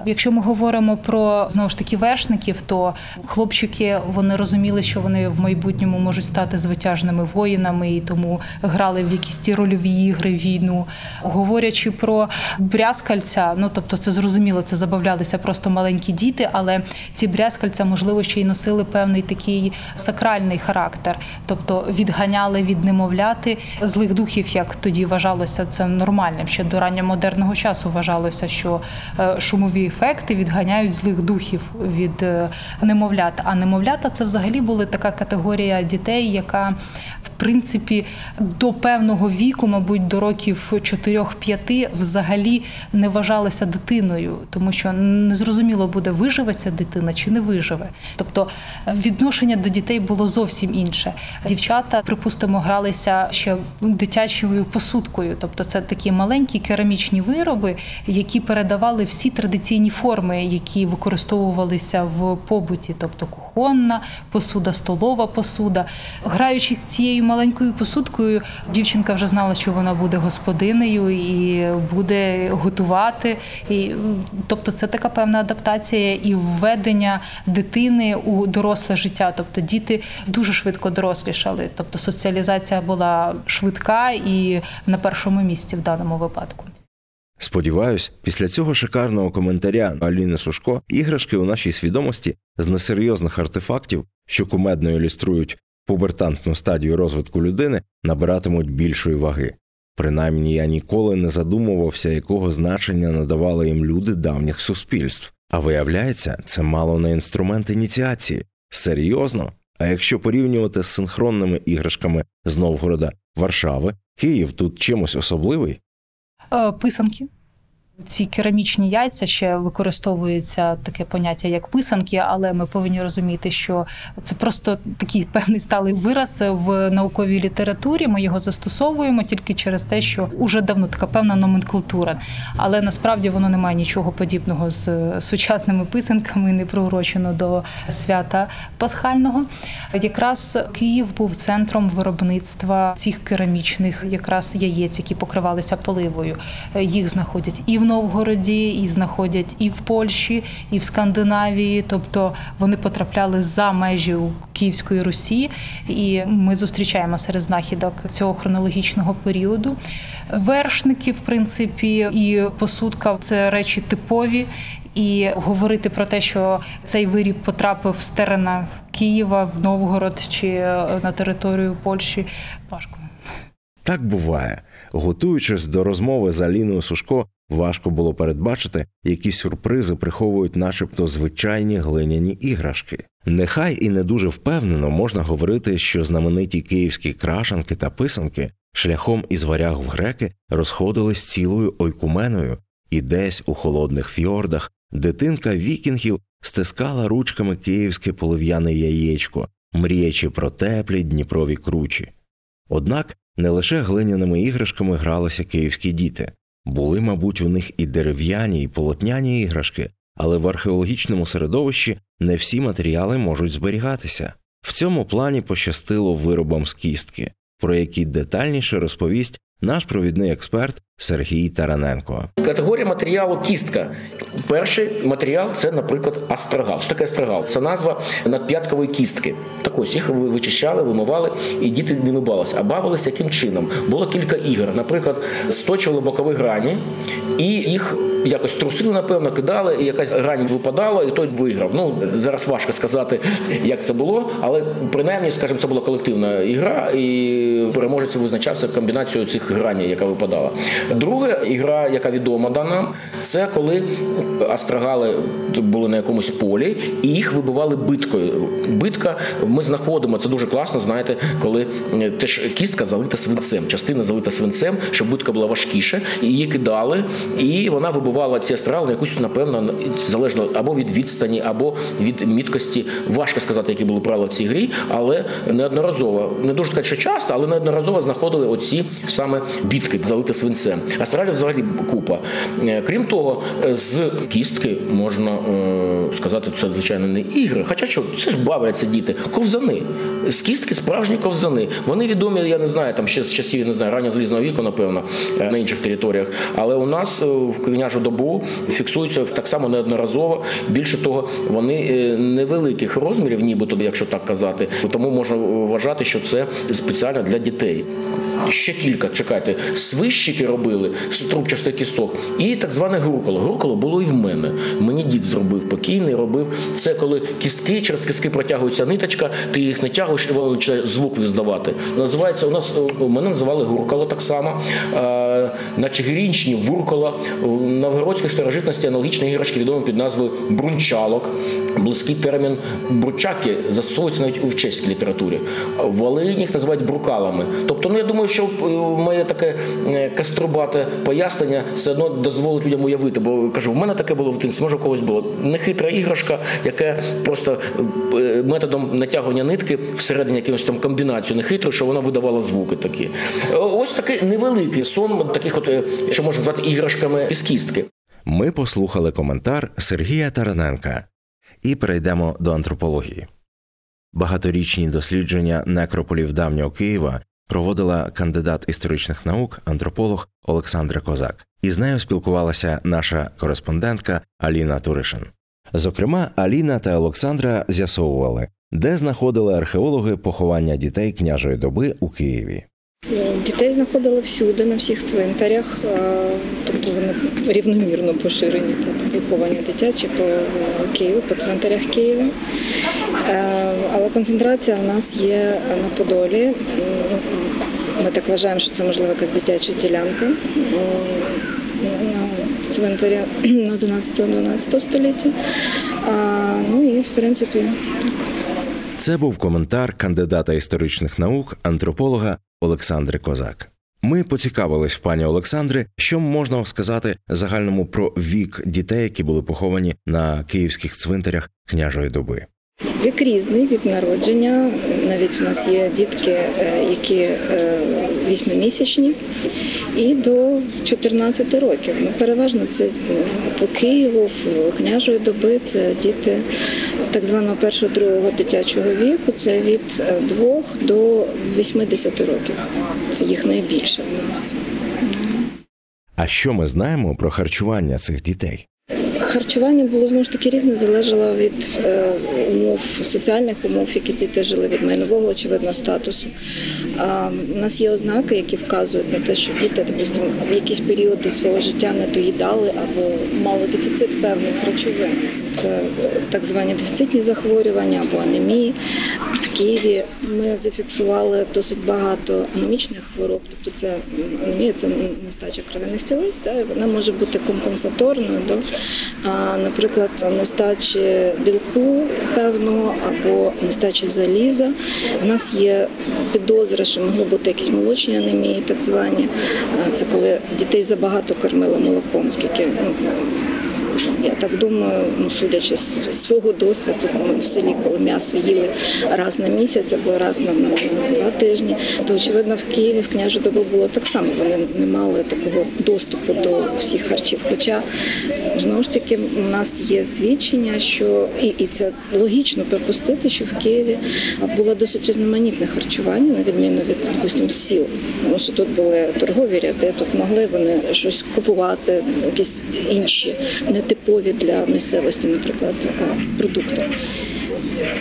Speaker 4: Якщо ми говоримо про знову ж таки вершників, то хлопчики вони розуміли, що вони в майбутньому можуть стати звитяжними воїнами і тому грали в якісь ті рольові ігри, війну, говорячи про брязкальця, ну тобто це зрозуміло, це забавлялися просто маленькі діти, але ці брязкальця, можливо, ще й носили певний такий сакральний характер, тобто відганяли від немовляти злих духів, як тоді вважалося це нормальним. Ще до ранньомодерного часу вважалося, що е, шумові ефекти відганяють злих духів від е, немовлят. А немовлята це взагалі була така категорія дітей, яка в принципі до певного віку, мабуть, до років 4-5 взагалі не вважалася дитиною, тому що незрозуміло буде, виживе ця дитина чи не виживе. Тобто відношення до дітей було зовсім інше. Дівчата, припустимо, гралися ще дитячою посудкою, тобто це такі маленькі керамічні вироби, які передавали всі традиційні форми, які використовувалися в побуті, тобто кухонна посуда, столова посуда. Граючи з цією маленькою посудкою, дівчинка вже знала, що вона буде господинею і буде готувати. І, Тобто, це така певна адаптація і введення дитини у доросле життя. Тобто діти дуже швидко дорослішали. Тобто соціалізація була швидка і на першому місці в даному випадку.
Speaker 1: Сподіваюсь, після цього шикарного коментаря Аліни Сушко іграшки у нашій свідомості з несерйозних артефактів, що кумедно ілюструють пубертантну стадію розвитку людини, набиратимуть більшої ваги. Принаймні я ніколи не задумувався, якого значення надавали їм люди давніх суспільств. А виявляється, це мало не інструмент ініціації. Серйозно? А якщо порівнювати з синхронними іграшками з Новгорода Варшави, Київ тут чимось особливий?
Speaker 4: Е, писанки. Ці керамічні яйця ще використовується таке поняття як писанки, але ми повинні розуміти, що це просто такий певний сталий вираз в науковій літературі. Ми його застосовуємо тільки через те, що уже давно така певна номенклатура. Але насправді воно не має нічого подібного з сучасними писанками, не приурочено до свята пасхального. Якраз Київ був центром виробництва цих керамічних якраз яєць, які покривалися поливою. Їх знаходять і в Новгороді, і знаходять і в Польщі, і в Скандинавії. Тобто вони потрапляли за межі Київської Русі, і ми зустрічаємо серед знахідок цього хронологічного періоду. Вершники, в принципі, і посудка це речі типові. І говорити про те, що цей виріб потрапив з терена Києва в Новгород чи на територію Польщі, важко.
Speaker 1: Так буває. Готуючись до розмови з Аліною Сушко, важко було передбачити, які сюрпризи приховують, начебто, звичайні глиняні іграшки. Нехай і не дуже впевнено можна говорити, що знамениті київські крашанки та писанки шляхом із варяг в греки розходились цілою ойкуменою, і десь у холодних фьордах дитинка вікінгів стискала ручками київське полив'яне яєчко, мріячи про теплі Дніпрові кручі. Однак не лише глиняними іграшками гралися київські діти, були, мабуть, у них і дерев'яні, і полотняні іграшки, але в археологічному середовищі не всі матеріали можуть зберігатися. В цьому плані пощастило виробам з кістки, про які детальніше розповість наш провідний експерт Сергій Тараненко.
Speaker 3: Категорія матеріалу кістка. Перший матеріал це, наприклад, астрагал. Що таке астрагал? Це назва надп'яткової кістки. Так ось їх вичищали, вимивали, і діти ними бавилися. А бавилися яким чином? Було кілька ігор. Наприклад, сточували бокові грані, і їх якось трусили, напевно, кидали, і якась грань випадала, і той виграв. Ну зараз важко сказати, як це було, але принаймні, скажімо, це була колективна ігра, і переможець визначався комбінацією цих граней, яка випадала. Друга ігра, яка відома нам, це коли астрагали були на якомусь полі і їх вибивали биткою. Битка ми знаходимо, це дуже класно, знаєте, коли теж кістка залита свинцем, частина залита свинцем, щоб битка була важкіша, і її кидали, і вона вибивала ці астрагали на якусь, напевно, залежно або від відстані, або від міткості. Важко сказати, які були правила в цій грі, але неодноразово, не дуже сказати, що часто, але неодноразово знаходили оці саме бітки, залиті свинцем. Астралів взагалі купа. Крім того, з кістки можна е, сказати, це звичайно не ігри. Хоча що це ж бавляться діти, ковзани. З кістки справжні ковзани. Вони відомі, я не знаю, там ще з часів я не знаю, раннього залізного віку, напевно, е, на інших територіях. Але у нас е, в княжу добу фіксуються так само неодноразово. Більше того, вони невеликих розмірів, нібито, якщо так казати, тому можна вважати, що це спеціально для дітей. Ще кілька, чекайте, свищики робили з трубчастих кісток, і так зване груколо. Груколо було і в мене. Мені дід зробив покійний, робив це, коли кістки через кістки протягується ниточка, ти їх не тягуєш, і починає звук виздавати. Називається у нас мене називали гуркало так само. На Чигирінщині вуркало в новгородській старожитності аналогічні іграшки відомі під назвою брунчалок. Близький термін бручаки застосовується навіть у чеській літературі. В Волині їх називають брукалами. Тобто, ну я думаю, що моє таке каструбате пояснення все одно дозволить людям уявити, бо кажу, в мене таке було в дитинстві, може у когось було нехитра іграшка, яке просто методом натягування нитки всередині якимось там комбінацію нехитру, що вона видавала звуки такі. Ось такий невеликий сон, таких от що можна назвати іграшками із кістки.
Speaker 1: Ми послухали коментар Сергія Тараненка і перейдемо до антропології. Багаторічні дослідження некрополів давнього Києва проводила кандидат історичних наук, антрополог Олександра Козак. Із нею спілкувалася наша кореспондентка Аліна Туришин. Зокрема, Аліна та Олександра з'ясовували, де знаходили археологи поховання дітей княжої доби у Києві.
Speaker 5: Дітей знаходили всюди, на всіх цвинтарях, тобто вони рівномірно поширені поховання дитячі по Києву, по цвинтарях Києва. Але концентрація в нас є на Подолі. Ми так вважаємо, що це можливо якась дитяча ділянка на цвинтарі 11-12 століття. Ну і в принципі.
Speaker 1: Це був коментар кандидата історичних наук, антрополога Олександри Козак. Ми поцікавились в пані Олександри, що можна сказати загальному про вік дітей, які були поховані на київських цвинтарях княжої доби.
Speaker 5: Вік різний від народження. Навіть у нас є дітки, які вісьмимісячні, і до 14 років. Ну, переважно це по Києву, в княжої доби це діти так званого першого другого дитячого віку. Це від 2 до 80 років. Це їх найбільше в нас.
Speaker 1: А що ми знаємо про харчування цих дітей?
Speaker 5: Харчування було знову ж таки різне, залежало від е, умов, соціальних умов, які діти жили від майнового, очевидно, статусу. У нас є ознаки, які вказують на те, що діти, допустимо, в якісь періоди свого життя не доїдали або мали дефіцит певних речовин. Це е, так звані дефіцитні захворювання або анемії. Києві ми зафіксували досить багато анемічних хвороб, тобто це м, анемія це нестача кров'яних тілець, да, вона може бути компенсаторною до, а, наприклад, нестачі білку певного або нестачі заліза. У нас є підозри, що могли бути якісь молочні анемії, так звані. Це коли дітей забагато кормили молоком, скільки ну, я так думаю, ну судячи з свого досвіду, ми в селі, коли м'ясо їли раз на місяць або раз на, два тижні, то очевидно в Києві в княжу добу було так само. Вони не мали такого доступу до всіх харчів. Хоча знову ж таки у нас є свідчення, що і, і це логічно припустити, що в Києві було досить різноманітне харчування, на відміну від допустим, сіл. Тому що тут були торгові ряди, тут могли вони щось купувати, якісь інші нетипові для місцевості, наприклад, е, продукти.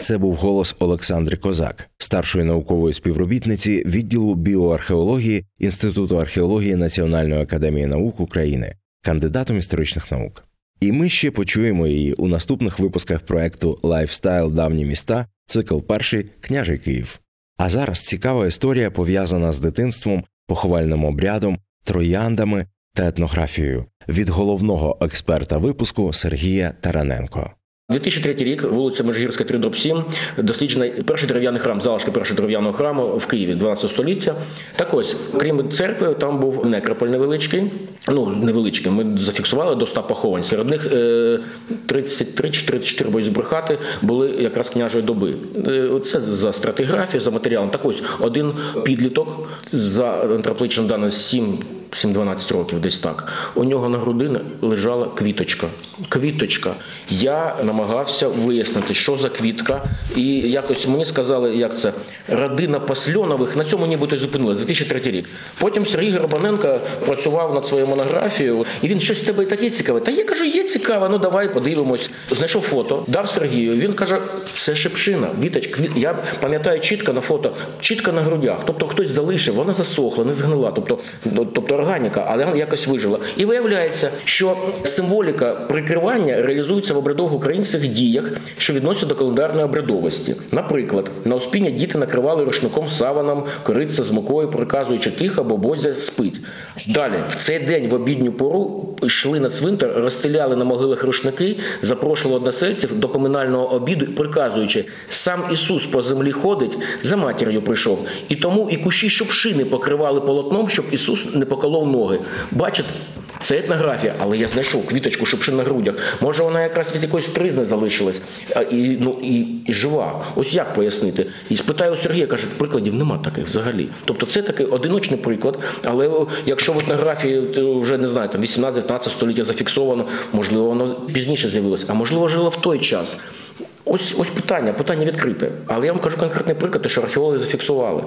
Speaker 1: Це був голос Олександри Козак, старшої наукової співробітниці відділу біоархеології Інституту археології Національної академії наук України, кандидатом історичних наук. І ми ще почуємо її у наступних випусках проекту Lifestyle Давні міста, цикл перший Княжий Київ. А зараз цікава історія пов'язана з дитинством, поховальним обрядом, трояндами та етнографією від головного експерта випуску Сергія Тараненко.
Speaker 3: 2003 рік, вулиця Межгірська, 3 дроб 7, досліджений перший дерев'яний храм, залишки першого дерев'яного храму в Києві 12 століття. Так ось, крім церкви, там був некрополь невеличкий. Ну, невеличкий. Ми зафіксували до 100 поховань. Серед них е, 33 чи 34 боюсь збрехати були якраз княжої доби. Е, Це за стратиграфію, за матеріалом. Так ось один підліток за антропологічним даним 7 7-12 років, десь так. У нього на грудині лежала квіточка. Квіточка. Я намагався вияснити, що за квітка. І якось мені сказали, як це родина Пасльонових. На цьому нібито зупинилась 2003 рік. Потім Сергій Горбаненко працював над своєю монографією, і він щось в тебе таке цікаве. Та я кажу, є цікаве, ну давай подивимось. Знайшов фото, дав Сергію. Він каже, це шипшина, віточ. Я пам'ятаю чітко на фото, чітко на грудях. Тобто хтось залишив, вона засохла, не згнила. Тобто, тобто органіка, але якось вижила. І виявляється, що символіка прикривання реалізується в обрядових українських діях, що відносяться до календарної обрядовості. Наприклад, на успіння діти накривали рушником саваном, кориця з мукою, приказуючи тихо, бо бозя спить. Далі, в цей день в обідню пору йшли на цвинтар, розстріляли на могилах рушники, запрошували односельців до поминального обіду, приказуючи, сам Ісус по землі ходить, за матір'ю прийшов. І тому і кущі шупшини покривали полотном, щоб Ісус не поколов ноги. Бачите, це етнографія, але я знайшов квіточку шипшин на грудях. Може, вона якраз від якоїсь тризни залишилась і, ну, і, жива. Ось як пояснити? І спитаю Сергія, каже, прикладів нема таких взагалі. Тобто це такий одиночний приклад, але якщо в етнографії вже не знаю, там 18-19 століття зафіксовано, можливо, воно пізніше з'явилось, а можливо, жило в той час. Ось ось питання, питання відкрите. Але я вам кажу конкретний приклад, що археологи зафіксували.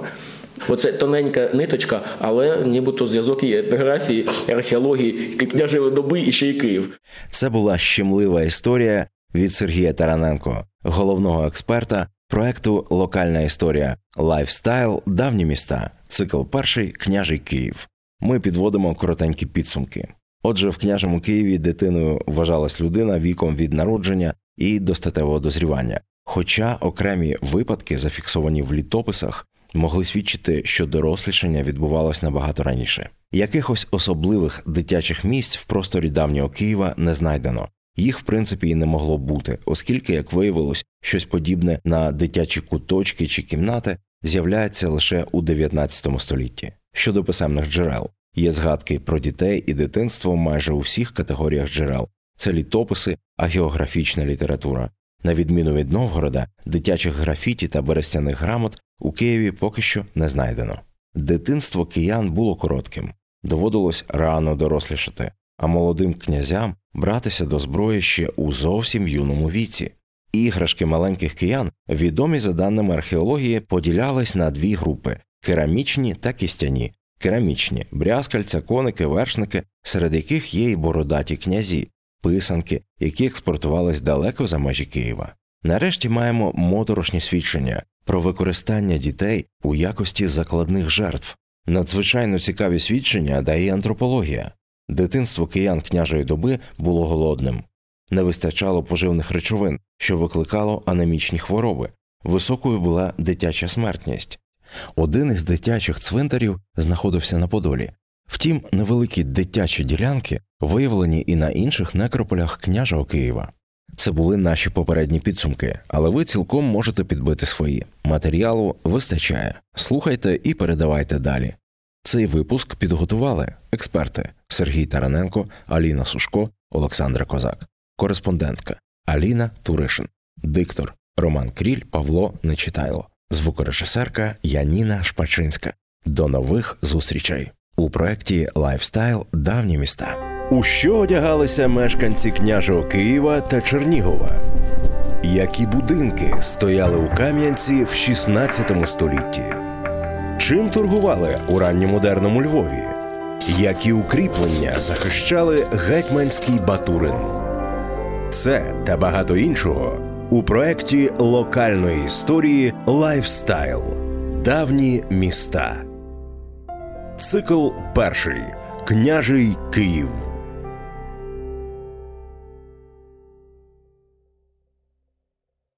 Speaker 3: Оце тоненька ниточка, але нібито зв'язок є етнографії, археології, княжої доби і ще й Київ.
Speaker 1: Це була щемлива історія від Сергія Тараненко, головного експерта проекту Локальна історія Lifestyle Давні міста, цикл перший Княжий Київ. Ми підводимо коротенькі підсумки. Отже, в княжому Києві дитиною вважалась людина віком від народження і до статевого дозрівання. Хоча окремі випадки, зафіксовані в літописах, могли свідчити, що дорослішання відбувалось набагато раніше. Якихось особливих дитячих місць в просторі давнього Києва не знайдено. Їх, в принципі, і не могло бути, оскільки, як виявилось, щось подібне на дитячі куточки чи кімнати з'являється лише у 19 столітті. Щодо писемних джерел, є згадки про дітей і дитинство майже у всіх категоріях джерел. Це літописи, а географічна література. На відміну від Новгорода, дитячих графіті та берестяних грамот у Києві поки що не знайдено. Дитинство киян було коротким, доводилось рано дорослішати, а молодим князям братися до зброї ще у зовсім юному віці. Іграшки маленьких киян, відомі за даними археології, поділялись на дві групи керамічні та кістяні. керамічні, брязкальця, коники, вершники, серед яких є й бородаті князі, писанки, які експортувались далеко за межі Києва. Нарешті маємо моторошні свідчення про використання дітей у якості закладних жертв. Надзвичайно цікаві свідчення дає антропологія. Дитинство киян княжої доби було голодним, не вистачало поживних речовин, що викликало анемічні хвороби. Високою була дитяча смертність. Один із дитячих цвинтарів знаходився на Подолі. Втім, невеликі дитячі ділянки виявлені і на інших некрополях княжого Києва. Це були наші попередні підсумки, але ви цілком можете підбити свої. Матеріалу вистачає. Слухайте і передавайте далі. Цей випуск підготували експерти Сергій Тараненко, Аліна Сушко, Олександра Козак, кореспондентка Аліна Туришин, диктор Роман Кріль, Павло Нечитайло, звукорежисерка Яніна Шпачинська. До нових зустрічей у проєкті Lifestyle Давні міста. У що одягалися мешканці княжого Києва та Чернігова? Які будинки стояли у Кам'янці в 16 столітті? Чим торгували у ранньомодерному Львові? Які укріплення захищали гетьманський Батурин? Це та багато іншого у проєкті локальної історії Lifestyle Давні міста. Цикл перший Княжий Київ.